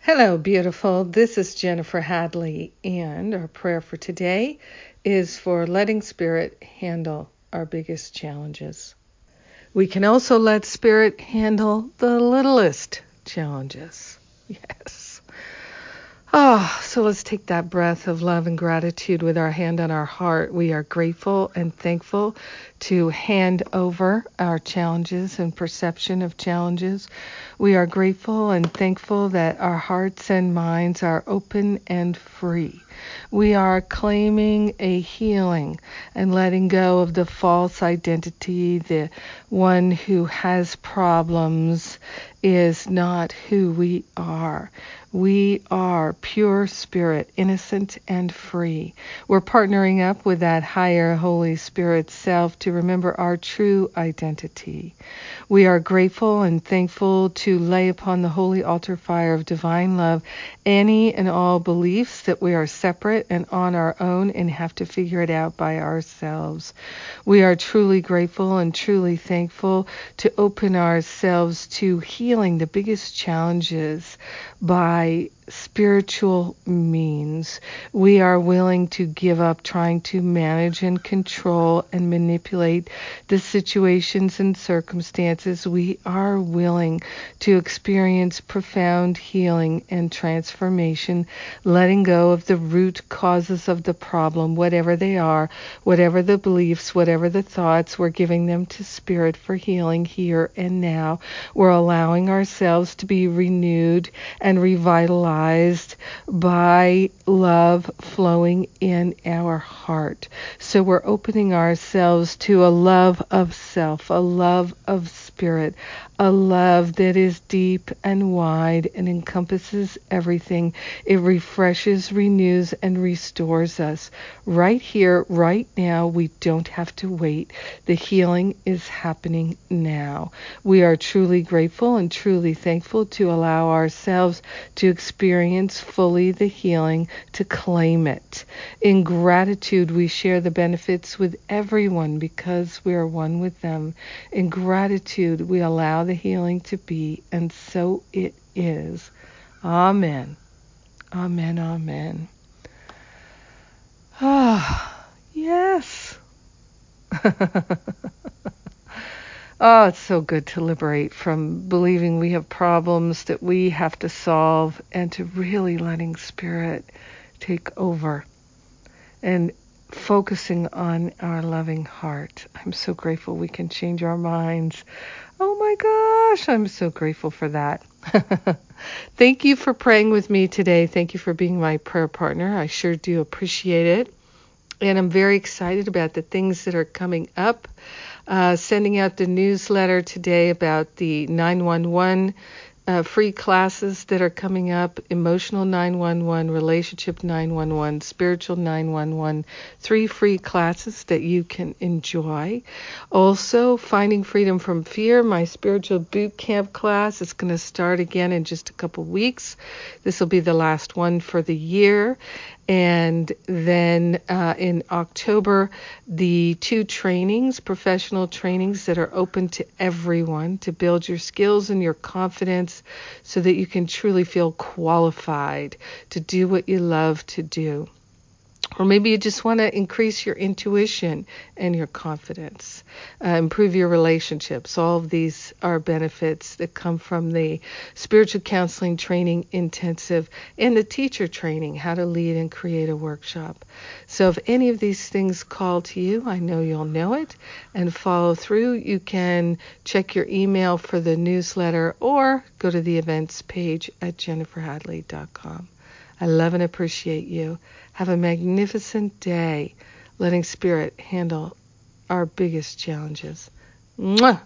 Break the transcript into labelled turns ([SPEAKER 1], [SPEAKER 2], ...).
[SPEAKER 1] Hello, beautiful. This is Jennifer Hadley, and our prayer for today is for letting Spirit handle our biggest challenges. We can also let Spirit handle the littlest challenges. Yes. Oh, so let's take that breath of love and gratitude with our hand on our heart. We are grateful and thankful to hand over our challenges and perception of challenges. We are grateful and thankful that our hearts and minds are open and free. We are claiming a healing and letting go of the false identity, the one who has problems is not who we are. We are pure spirit, innocent and free. We're partnering up with that higher Holy Spirit self to remember our true identity. We are grateful and thankful to lay upon the holy altar fire of divine love any and all beliefs that we are separate and on our own and have to figure it out by ourselves. We are truly grateful and truly thankful to open ourselves to healing the biggest challenges by spiritual means. We are willing to give up trying to manage and control and manipulate the situations and circumstances. We are willing to experience profound healing and transformation, letting go of the root causes of the problem, whatever they are, whatever the beliefs, whatever the thoughts. We're giving them to Spirit for healing here and now. We're allowing ourselves to be renewed and revitalized by love flowing in our heart. So we're opening ourselves to a love of self, a love of spirit, a love that is deep and wide and encompasses everything. It refreshes, renews, and restores us. Right here, right now, we don't have to wait. The healing is happening now. We are truly grateful and truly thankful to allow ourselves to experience fully the healing, to claim it. In gratitude, we share the benefits with everyone because we are one with them. In gratitude, we allow the healing to be, and so it is. Amen. Amen. Amen. Ah, yes. oh, it's so good to liberate from believing we have problems that we have to solve and to really letting Spirit take over and focusing on our loving heart. I'm so grateful we can change our minds. Oh my gosh, I'm so grateful for that. Thank you for praying with me today. Thank you for being my prayer partner. I sure do appreciate it. And I'm very excited about the things that are coming up. Uh, sending out the newsletter today about the 911 uh, free classes that are coming up Emotional 911, Relationship 911, Spiritual 911. Three free classes that you can enjoy. Also, Finding Freedom from Fear, my spiritual boot camp class is going to start again in just a couple weeks. This will be the last one for the year. And then uh, in October, the two trainings, professional trainings that are open to everyone to build your skills and your confidence so that you can truly feel qualified to do what you love to do. Or maybe you just want to increase your intuition and your confidence, uh, improve your relationships. All of these are benefits that come from the spiritual counseling training intensive and the teacher training, how to lead and create a workshop. So if any of these things call to you, I know you'll know it and follow through. You can check your email for the newsletter or go to the events page at jenniferhadley.com. I love and appreciate you. Have a magnificent day letting Spirit handle our biggest challenges. Mwah!